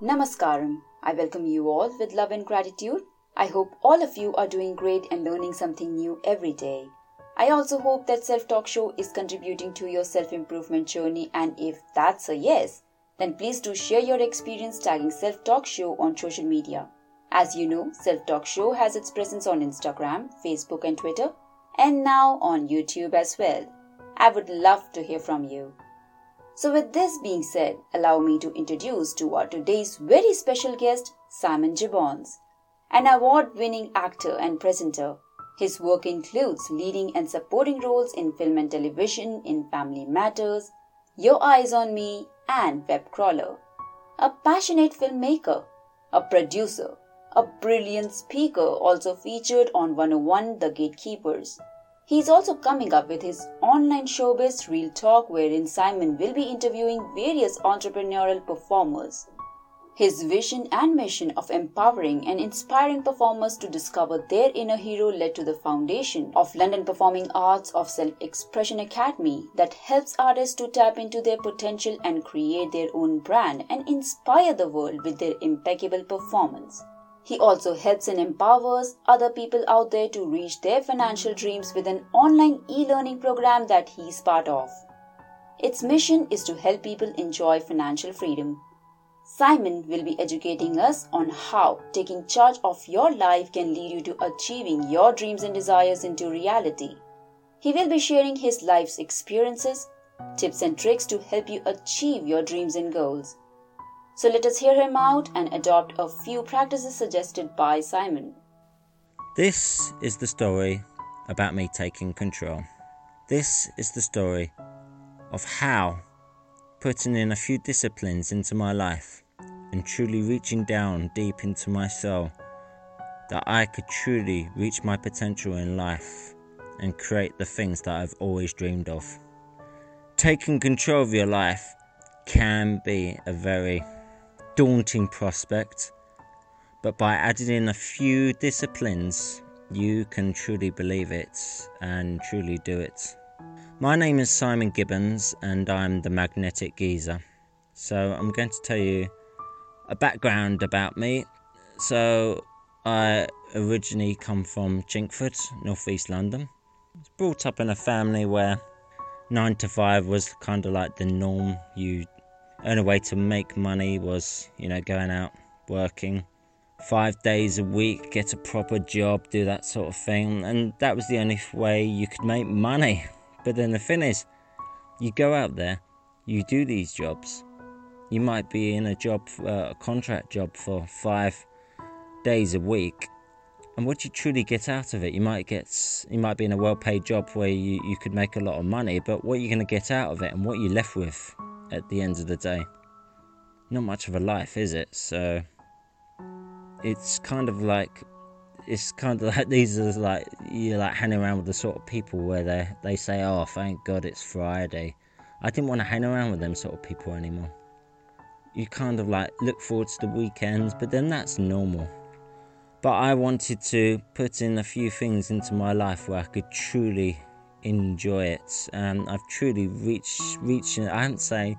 Namaskaram. I welcome you all with love and gratitude. I hope all of you are doing great and learning something new every day. I also hope that Self Talk Show is contributing to your self improvement journey, and if that's a yes, then please do share your experience tagging Self Talk Show on social media. As you know, Self Talk Show has its presence on Instagram, Facebook, and Twitter, and now on YouTube as well. I would love to hear from you. So, with this being said, allow me to introduce to our today's very special guest, Simon Gibbons, an award winning actor and presenter. His work includes leading and supporting roles in film and television in Family Matters, Your Eyes on Me, and Webcrawler. A passionate filmmaker, a producer, a brilliant speaker, also featured on 101 The Gatekeepers. He's also coming up with his online showbiz Real Talk, wherein Simon will be interviewing various entrepreneurial performers. His vision and mission of empowering and inspiring performers to discover their inner hero led to the foundation of London Performing Arts of Self Expression Academy that helps artists to tap into their potential and create their own brand and inspire the world with their impeccable performance. He also helps and empowers other people out there to reach their financial dreams with an online e learning program that he's part of. Its mission is to help people enjoy financial freedom. Simon will be educating us on how taking charge of your life can lead you to achieving your dreams and desires into reality. He will be sharing his life's experiences, tips, and tricks to help you achieve your dreams and goals. So let us hear him out and adopt a few practices suggested by Simon. This is the story about me taking control. This is the story of how putting in a few disciplines into my life and truly reaching down deep into my soul that I could truly reach my potential in life and create the things that I've always dreamed of. Taking control of your life can be a very daunting prospect, but by adding in a few disciplines, you can truly believe it and truly do it. My name is Simon Gibbons, and I'm the Magnetic Geezer. So, I'm going to tell you a background about me. So, I originally come from Chingford, northeast London. I was brought up in a family where nine to five was kind of like the norm. You only way to make money was, you know, going out working five days a week, get a proper job, do that sort of thing. And that was the only way you could make money. But then the thing is, you go out there, you do these jobs. You might be in a job, uh, a contract job for five days a week. And what you truly get out of it, you might get, you might be in a well-paid job where you, you could make a lot of money. But what you're going to get out of it, and what you're left with, at the end of the day. Not much of a life, is it? So it's kind of like it's kind of like these are like you're like hanging around with the sort of people where they they say, "Oh, thank God it's Friday." I didn't want to hang around with them sort of people anymore. You kind of like look forward to the weekends, but then that's normal. But I wanted to put in a few things into my life where I could truly enjoy it. Um, I've truly reached reached. I haven't say,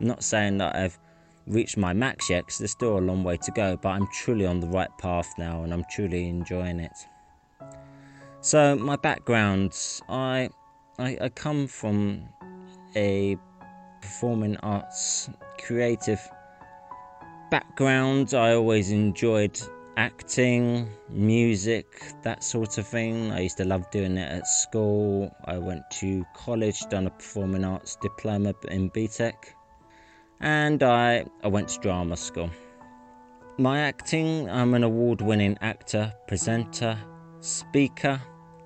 I'm not saying that I've reached my max yet, because there's still a long way to go. But I'm truly on the right path now, and I'm truly enjoying it. So my background, I, I, I come from a performing arts creative background. I always enjoyed acting, music, that sort of thing. I used to love doing it at school. I went to college, done a performing arts diploma in BTEC, and I, I went to drama school. My acting, I'm an award winning actor, presenter, speaker,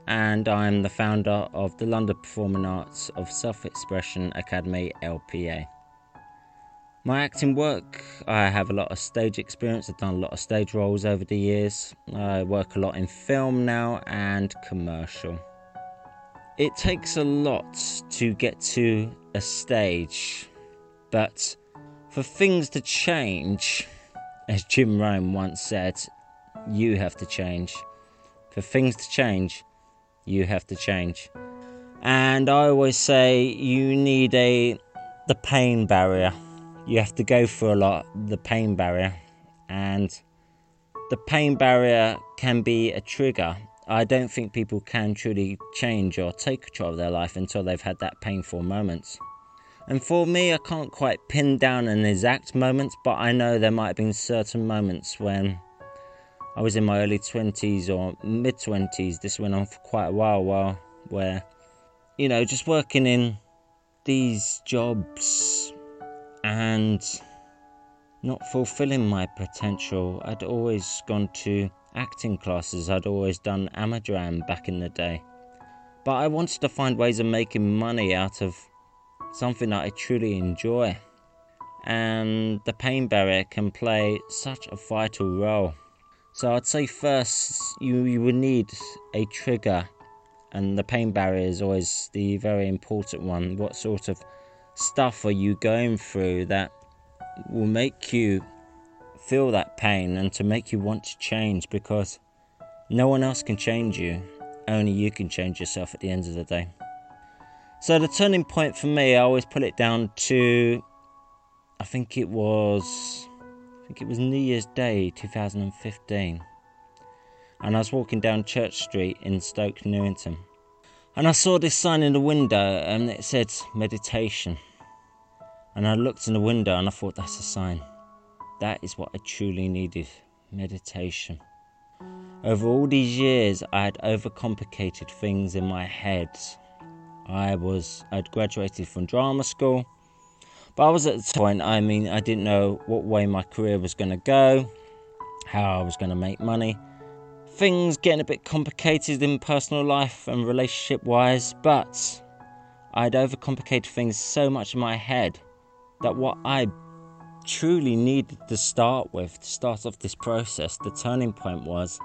and I'm the founder of the London Performing Arts of Self Expression Academy LPA. My acting work, I have a lot of stage experience. I've done a lot of stage roles over the years. I work a lot in film now and commercial. It takes a lot to get to a stage, but for things to change, as Jim Rohn once said, you have to change. For things to change, you have to change. And I always say you need a the pain barrier you have to go through a lot, the pain barrier, and the pain barrier can be a trigger. I don't think people can truly change or take control of their life until they've had that painful moment. And for me, I can't quite pin down an exact moment, but I know there might have been certain moments when I was in my early 20s or mid 20s. This went on for quite a while, while where, you know, just working in these jobs and not fulfilling my potential. I'd always gone to acting classes, I'd always done Amadram back in the day. But I wanted to find ways of making money out of something that I truly enjoy. And the pain barrier can play such a vital role. So I'd say first you, you would need a trigger and the pain barrier is always the very important one. What sort of stuff are you going through that will make you feel that pain and to make you want to change because no one else can change you, only you can change yourself at the end of the day. So, the turning point for me, I always put it down to I think it was I think it was New Year's Day 2015. And I was walking down Church Street in Stoke Newington. And I saw this sign in the window and it said meditation. And I looked in the window and I thought, that's a sign. That is what I truly needed meditation. Over all these years, I had overcomplicated things in my head. I was, I'd graduated from drama school, but I was at the point, I mean, I didn't know what way my career was going to go, how I was going to make money. Things getting a bit complicated in personal life and relationship wise, but I'd overcomplicated things so much in my head that what I truly needed to start with, to start off this process, the turning point was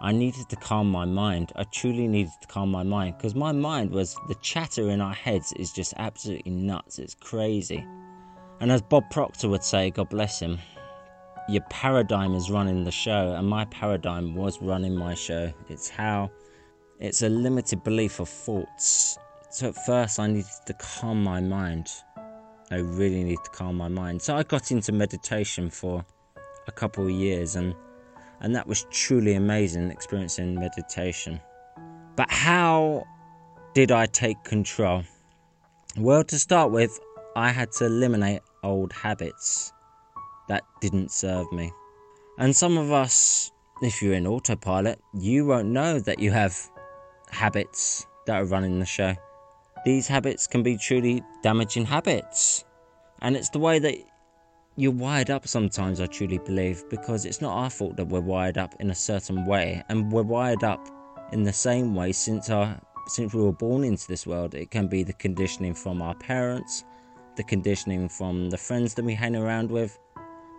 I needed to calm my mind. I truly needed to calm my mind because my mind was the chatter in our heads is just absolutely nuts. It's crazy. And as Bob Proctor would say, God bless him, your paradigm is running the show, and my paradigm was running my show. It's how it's a limited belief of thoughts. So at first, I needed to calm my mind. I really need to calm my mind. So I got into meditation for a couple of years and and that was truly amazing experiencing meditation. But how did I take control? Well, to start with, I had to eliminate old habits that didn't serve me. And some of us, if you're in autopilot, you won't know that you have habits that are running the show. These habits can be truly damaging habits. And it's the way that you're wired up sometimes, I truly believe, because it's not our fault that we're wired up in a certain way. And we're wired up in the same way since our since we were born into this world. It can be the conditioning from our parents, the conditioning from the friends that we hang around with,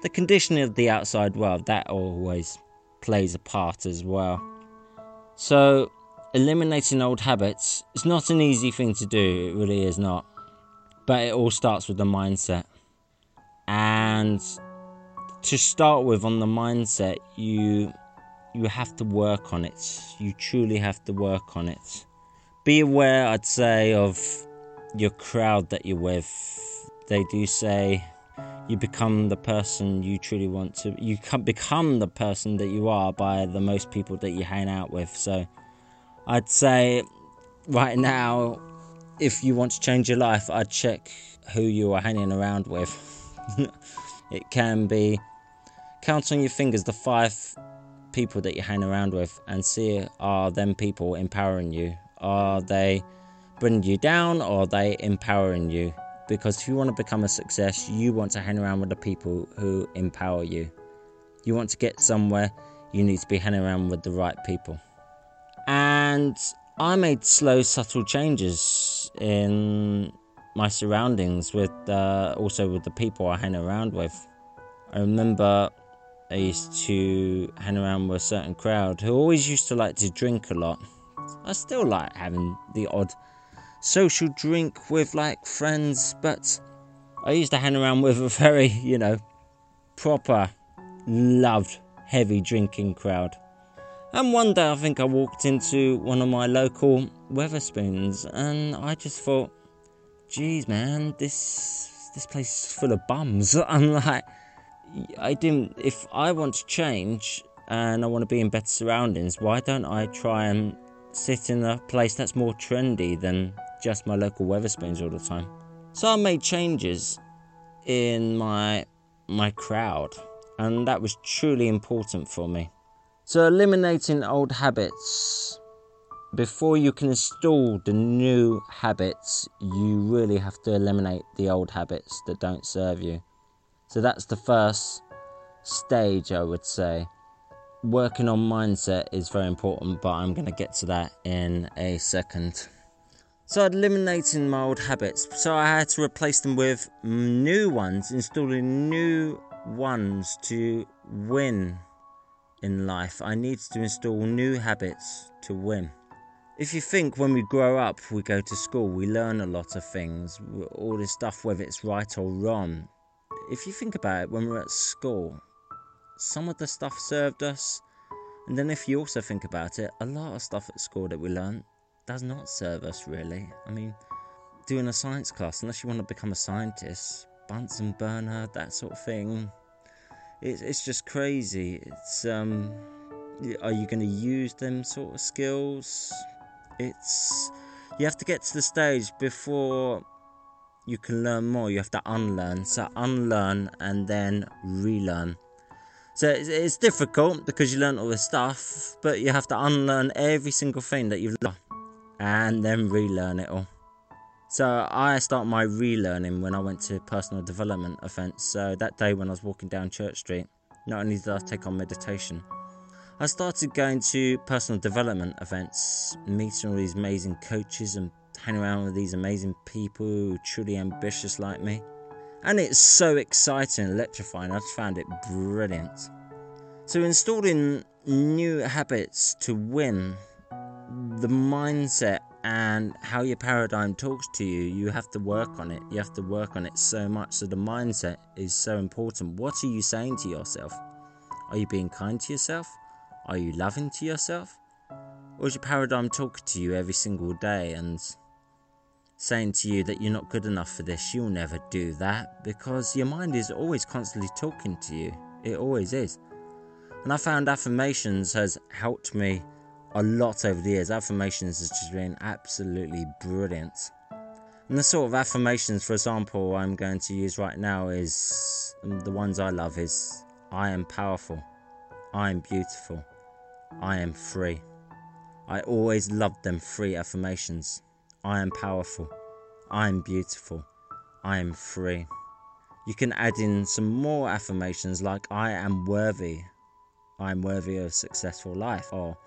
the conditioning of the outside world. That always plays a part as well. So eliminating old habits is not an easy thing to do, it really is not. But it all starts with the mindset. And to start with on the mindset, you you have to work on it. You truly have to work on it. Be aware, I'd say, of your crowd that you're with. They do say you become the person you truly want to you become the person that you are by the most people that you hang out with so I'd say right now, if you want to change your life, I'd check who you are hanging around with. it can be count on your fingers the five people that you hang around with and see are them people empowering you? Are they bringing you down or are they empowering you? Because if you want to become a success, you want to hang around with the people who empower you. You want to get somewhere, you need to be hanging around with the right people and I made slow, subtle changes in my surroundings with uh, also with the people I hang around with. I remember I used to hang around with a certain crowd who always used to like to drink a lot. I still like having the odd social drink with like friends, but I used to hang around with a very, you know, proper, loved, heavy drinking crowd. And one day I think I walked into one of my local Wetherspoons and I just thought, geez, man, this this place is full of bums. I'm like, I didn't. If I want to change and I want to be in better surroundings, why don't I try and sit in a place that's more trendy than just my local Wetherspoons all the time? So I made changes in my my crowd, and that was truly important for me. So eliminating old habits before you can install the new habits, you really have to eliminate the old habits that don't serve you. So that's the first stage, I would say. Working on mindset is very important, but I'm going to get to that in a second. So, eliminating my old habits. So, I had to replace them with new ones, installing new ones to win in life. I need to install new habits to win if you think when we grow up, we go to school, we learn a lot of things, all this stuff, whether it's right or wrong. If you think about it, when we're at school, some of the stuff served us, and then if you also think about it, a lot of stuff at school that we learn does not serve us really. I mean, doing a science class, unless you want to become a scientist, Bunsen burner, that sort of thing, it's it's just crazy. It's um, are you going to use them sort of skills? it's you have to get to the stage before you can learn more you have to unlearn so unlearn and then relearn so it's, it's difficult because you learn all this stuff but you have to unlearn every single thing that you've learned and then relearn it all so i start my relearning when i went to personal development events so that day when i was walking down church street not only did i take on meditation I started going to personal development events, meeting all these amazing coaches and hanging around with these amazing people who are truly ambitious like me. And it's so exciting and electrifying. I just found it brilliant. So, installing new habits to win, the mindset and how your paradigm talks to you, you have to work on it. You have to work on it so much. So, the mindset is so important. What are you saying to yourself? Are you being kind to yourself? Are you loving to yourself? Or is your paradigm talking to you every single day and saying to you that you're not good enough for this, you'll never do that, because your mind is always constantly talking to you. It always is. And I found affirmations has helped me a lot over the years. Affirmations has just been absolutely brilliant. And the sort of affirmations, for example, I'm going to use right now is um, the ones I love is I am powerful. I am beautiful. I am free. I always loved them free affirmations. I am powerful. I am beautiful. I am free. You can add in some more affirmations like I am worthy. I am worthy of a successful life. Or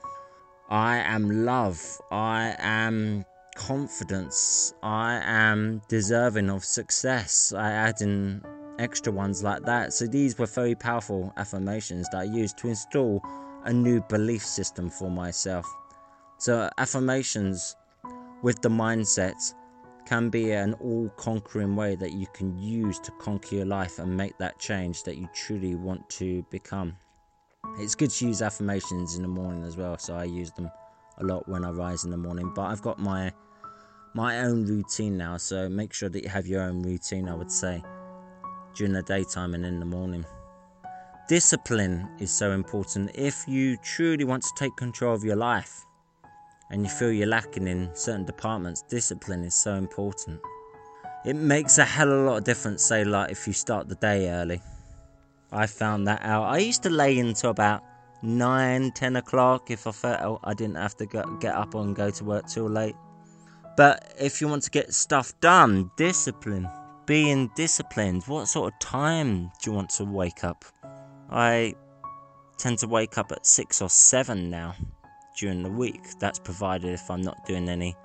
I am love. I am confidence. I am deserving of success. I add in extra ones like that. So these were very powerful affirmations that I used to install a new belief system for myself. So affirmations with the mindset can be an all conquering way that you can use to conquer your life and make that change that you truly want to become. It's good to use affirmations in the morning as well, so I use them a lot when I rise in the morning. But I've got my my own routine now, so make sure that you have your own routine, I would say during the daytime and in the morning. Discipline is so important. If you truly want to take control of your life and you feel you're lacking in certain departments, discipline is so important. It makes a hell of a lot of difference, say, like if you start the day early. I found that out. I used to lay until about 9, 10 o'clock if I felt I didn't have to get up and go to work too late. But if you want to get stuff done, discipline being disciplined, what sort of time do you want to wake up? I tend to wake up at 6 or 7 now during the week. That's provided if I'm not doing any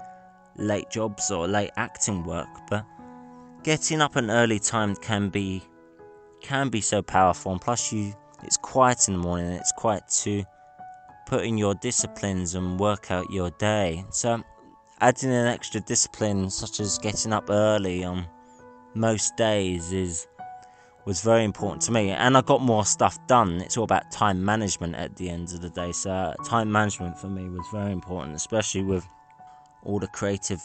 late jobs or late acting work, but getting up an early time can be can be so powerful and plus you it's quiet in the morning it's quiet to put in your disciplines and work out your day. So adding an extra discipline such as getting up early on most days is was very important to me and I got more stuff done. It's all about time management at the end of the day. So uh, time management for me was very important, especially with all the creative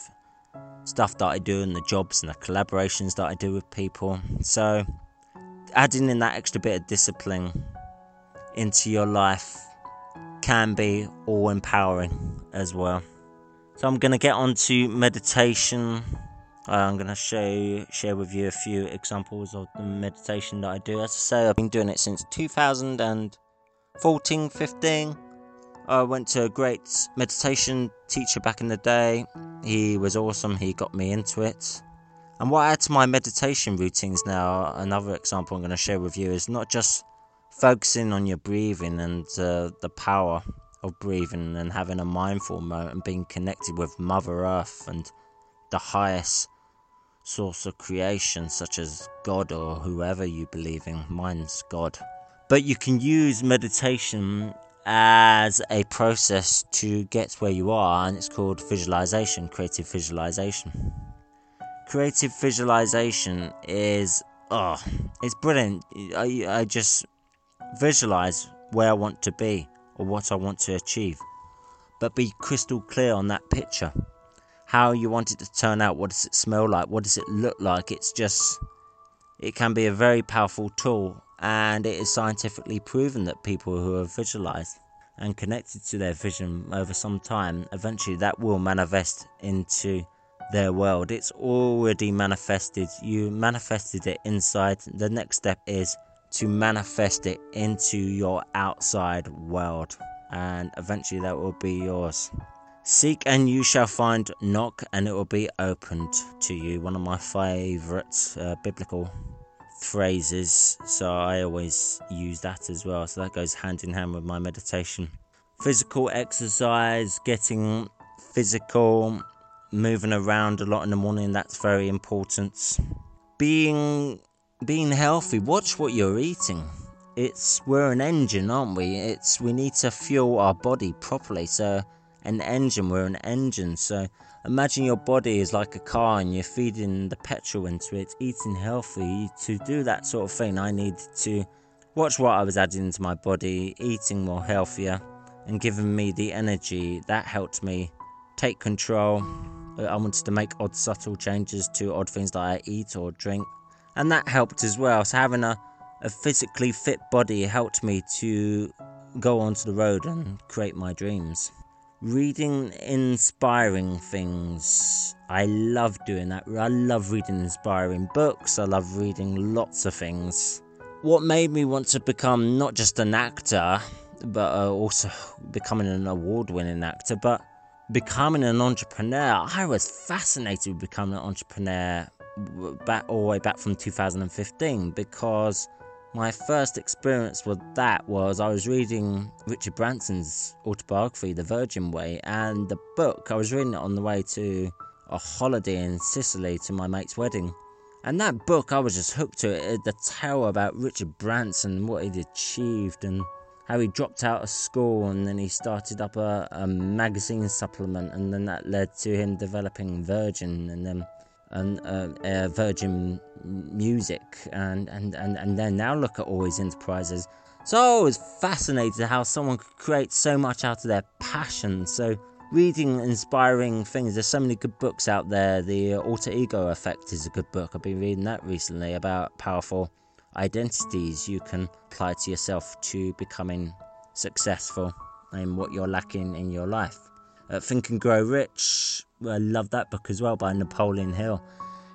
stuff that I do and the jobs and the collaborations that I do with people. So, adding in that extra bit of discipline into your life can be all empowering as well. So, I'm going to get on to meditation. I'm going to show share with you a few examples of the meditation that I do. As I say, I've been doing it since 2014 15 I went to a great meditation teacher back in the day. He was awesome, he got me into it. And what I add to my meditation routines now, another example I'm going to share with you, is not just focusing on your breathing and uh, the power of breathing and having a mindful moment and being connected with Mother Earth and the highest source of creation, such as God or whoever you believe in. Mine's God. But you can use meditation as a process to get where you are, and it's called visualization, creative visualization. Creative visualization is oh, it's brilliant. I, I just visualize where I want to be or what I want to achieve, but be crystal clear on that picture. How you want it to turn out, what does it smell like, what does it look like? It's just, it can be a very powerful tool and it is scientifically proven that people who have visualized and connected to their vision over some time, eventually that will manifest into their world. It's already manifested. You manifested it inside. The next step is to manifest it into your outside world, and eventually that will be yours. Seek and you shall find, knock and it will be opened to you. One of my favorite uh, biblical phrases, so I always use that as well. So that goes hand in hand with my meditation. Physical exercise, getting physical, moving around a lot in the morning, that's very important. Being being healthy, watch what you're eating. It's we're an engine, aren't we? It's we need to fuel our body properly. So an engine, we're an engine. So Imagine your body is like a car and you're feeding the petrol into it, eating healthy. To do that sort of thing, I need to watch what I was adding into my body, eating more healthier, and giving me the energy. That helped me take control. Uh, I wanted to make odd, subtle changes to odd things that I eat or drink, and that helped as well. So, having a, a physically fit body helped me to go onto the road and create my dreams reading inspiring things. I love doing that. I love reading inspiring books. I love reading lots of things. What made me want to become not just an actor, but uh, also becoming an award winning actor, but becoming an entrepreneur. I was fascinated with becoming an entrepreneur back all the way back from 2015 because my first experience with that was I was reading Richard Branson's autobiography, The Virgin Way, and the book, I was reading it on the way to a holiday in Sicily to my mate's wedding. And that book, I was just hooked to it. The tale about Richard Branson, what he'd achieved, and how he dropped out of school and then he started up a, a magazine supplement, and then that led to him developing Virgin, and then and uh, uh, Virgin Music, and, and, and, and then now look at all his enterprises. So I was fascinated how someone could create so much out of their passion. So reading inspiring things. There's so many good books out there. The Alter Ego Effect is a good book. I've been reading that recently about powerful identities you can apply to yourself to becoming successful in what you're lacking in your life. Uh, Think and Grow Rich I love that book as well by Napoleon Hill.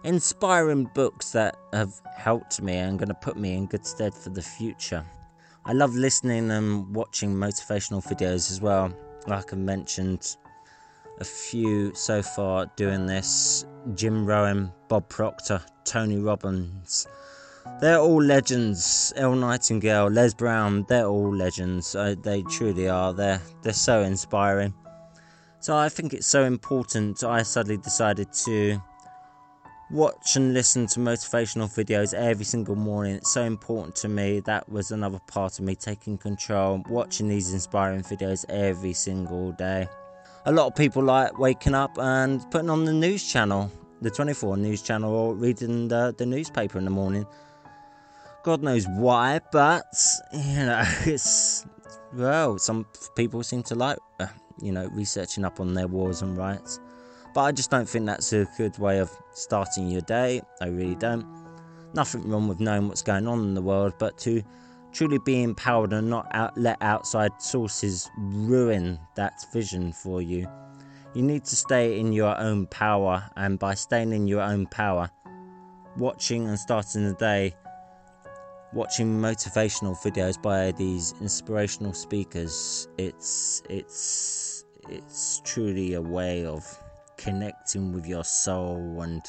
Inspiring books that have helped me and going to put me in good stead for the future. I love listening and watching motivational videos as well. Like I mentioned, a few so far doing this Jim Rohn, Bob Proctor, Tony Robbins. They're all legends. Earl Nightingale, Les Brown, they're all legends. Uh, they truly are. They're, they're so inspiring. So I think it's so important. I suddenly decided to watch and listen to motivational videos every single morning. It's so important to me. That was another part of me taking control, watching these inspiring videos every single day. A lot of people like waking up and putting on the news channel, the 24 news channel, or reading the, the newspaper in the morning. God knows why, but you know, it's well, some people seem to like uh, you know, researching up on their wars and riots. But I just don't think that's a good way of starting your day. I really don't. Nothing wrong with knowing what's going on in the world, but to truly be empowered and not out, let outside sources ruin that vision for you. You need to stay in your own power, and by staying in your own power, watching and starting the day, watching motivational videos by these inspirational speakers, it's it's it's truly a way of connecting with your soul and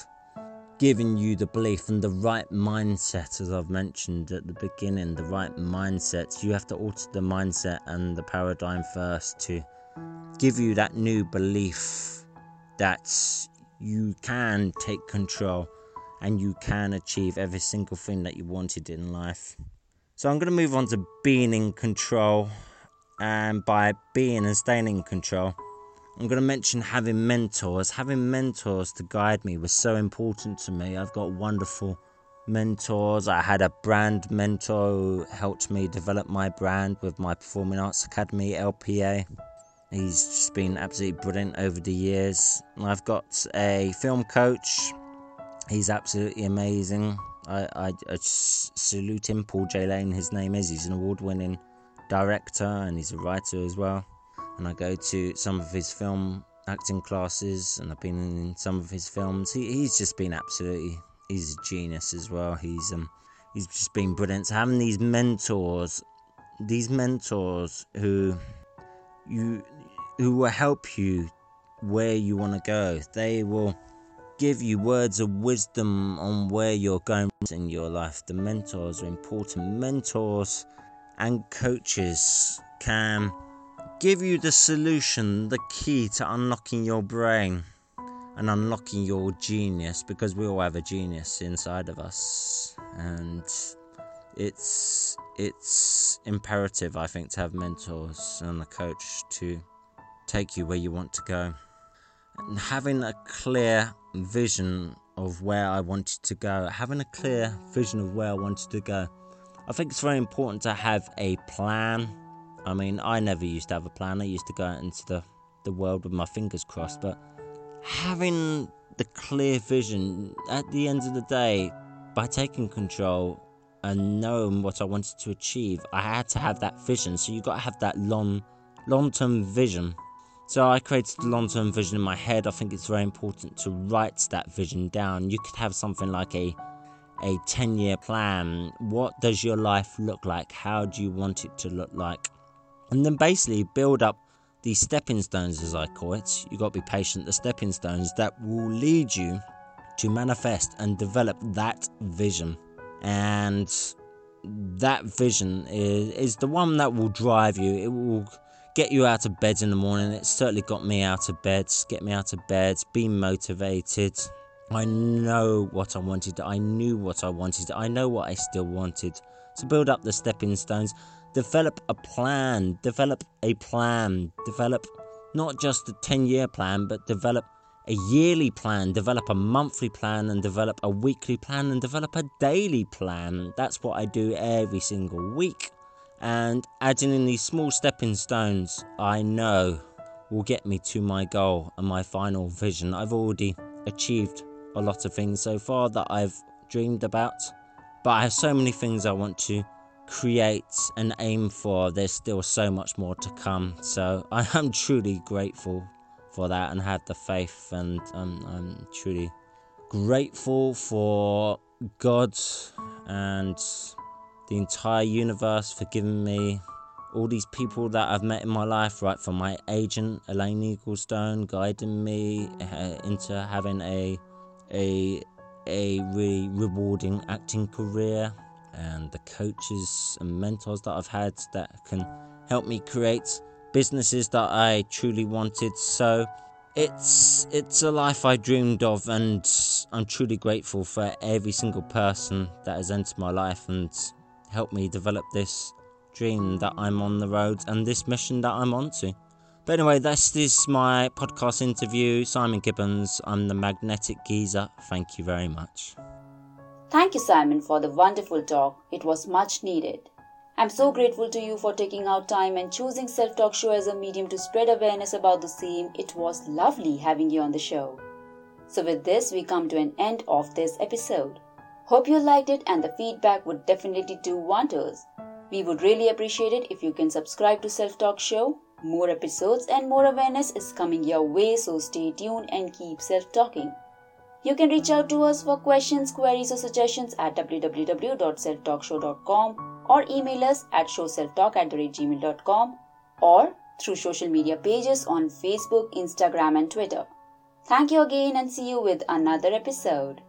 giving you the belief and the right mindset, as I've mentioned at the beginning, the right mindset. You have to alter the mindset and the paradigm first to give you that new belief that you can take control and you can achieve every single thing that you wanted in life. So, I'm going to move on to being in control, and by being and staying in control, I'm going to mention having mentors. Having mentors to guide me was so important to me. I've got wonderful mentors. I had a brand mentor who helped me develop my brand with my Performing Arts Academy LPA. He's just been absolutely brilliant over the years. I've got a film coach. He's absolutely amazing. I, I, I salute him, Paul J. Lane, his name is. He's an award winning director and he's a writer as well and I go to some of his film acting classes, and I've been in some of his films. He, he's just been absolutely, he's a genius as well. He's um, he's just been brilliant. So having these mentors, these mentors who you who will help you where you want to go. They will give you words of wisdom on where you're going in your life. The mentors are important. Mentors and coaches can give you the solution, the key to unlocking your brain and unlocking your genius because we all have a genius inside of us. And it's it's imperative I think to have mentors and a coach to take you where you want to go. And having a clear vision of where I wanted to go having a clear vision of where I wanted to go I think it's very important to have a plan I mean, I never used to have a plan. I used to go out into the, the world with my fingers crossed. But having the clear vision at the end of the day, by taking control and knowing what I wanted to achieve, I had to have that vision. So you've got to have that long, long-term vision. So I created a long-term vision in my head. I think it's very important to write that vision down. You could have something like a a 10 year plan. What does your life look like? How do you want it to look like? and then basically build up the stepping stones, as I call it. You've got to be patient, the stepping stones that will lead you to manifest and develop that vision. And that vision is, is the one that will drive you. It will get you out of bed in the morning. It certainly got me out of bed, get me out of bed, be motivated. I know what I wanted. I knew what I wanted. I know what I still wanted. To build up the stepping stones develop a plan, develop a plan, develop not just a 10 year plan, but develop a yearly plan, develop a monthly plan, and develop a weekly plan, and develop a daily plan. That's what I do every single week. And adding in these small stepping stones, I know will get me to my goal and my final vision. I've already achieved a lot of things so far that I've dreamed about, but I have so many things I want to create and aim for, there's still so much more to come. So I am truly grateful for that and have the faith, and um, I'm truly grateful for God and the entire universe for giving me all these people that I've met in my life, right from my agent Elaine Eaglestone guiding me uh, into having a a a really rewarding acting career and the coaches and mentors that I've had that can help me create businesses that I truly wanted. So it's it's a life I dreamed of and I'm truly grateful for every single person that has entered my life and helped me develop this dream that I'm on the road and this mission that I'm on to. But anyway, this is my podcast interview. Simon Gibbons, I'm the Magnetic Geezer. Thank you very much. Thank you, Simon, for the wonderful talk. It was much needed. I'm so grateful to you for taking out time and choosing Self Talk Show as a medium to spread awareness about the same. It was lovely having you on the show. So, with this, we come to an end of this episode. Hope you liked it, and the feedback would definitely do wonders. We would really appreciate it if you can subscribe to Self Talk Show. More episodes and more awareness is coming your way, so stay tuned and keep self talking. You can reach out to us for questions, queries, or suggestions at www.selftalkshow.com or email us at showselftalk at gmail.com or through social media pages on Facebook, Instagram, and Twitter. Thank you again and see you with another episode.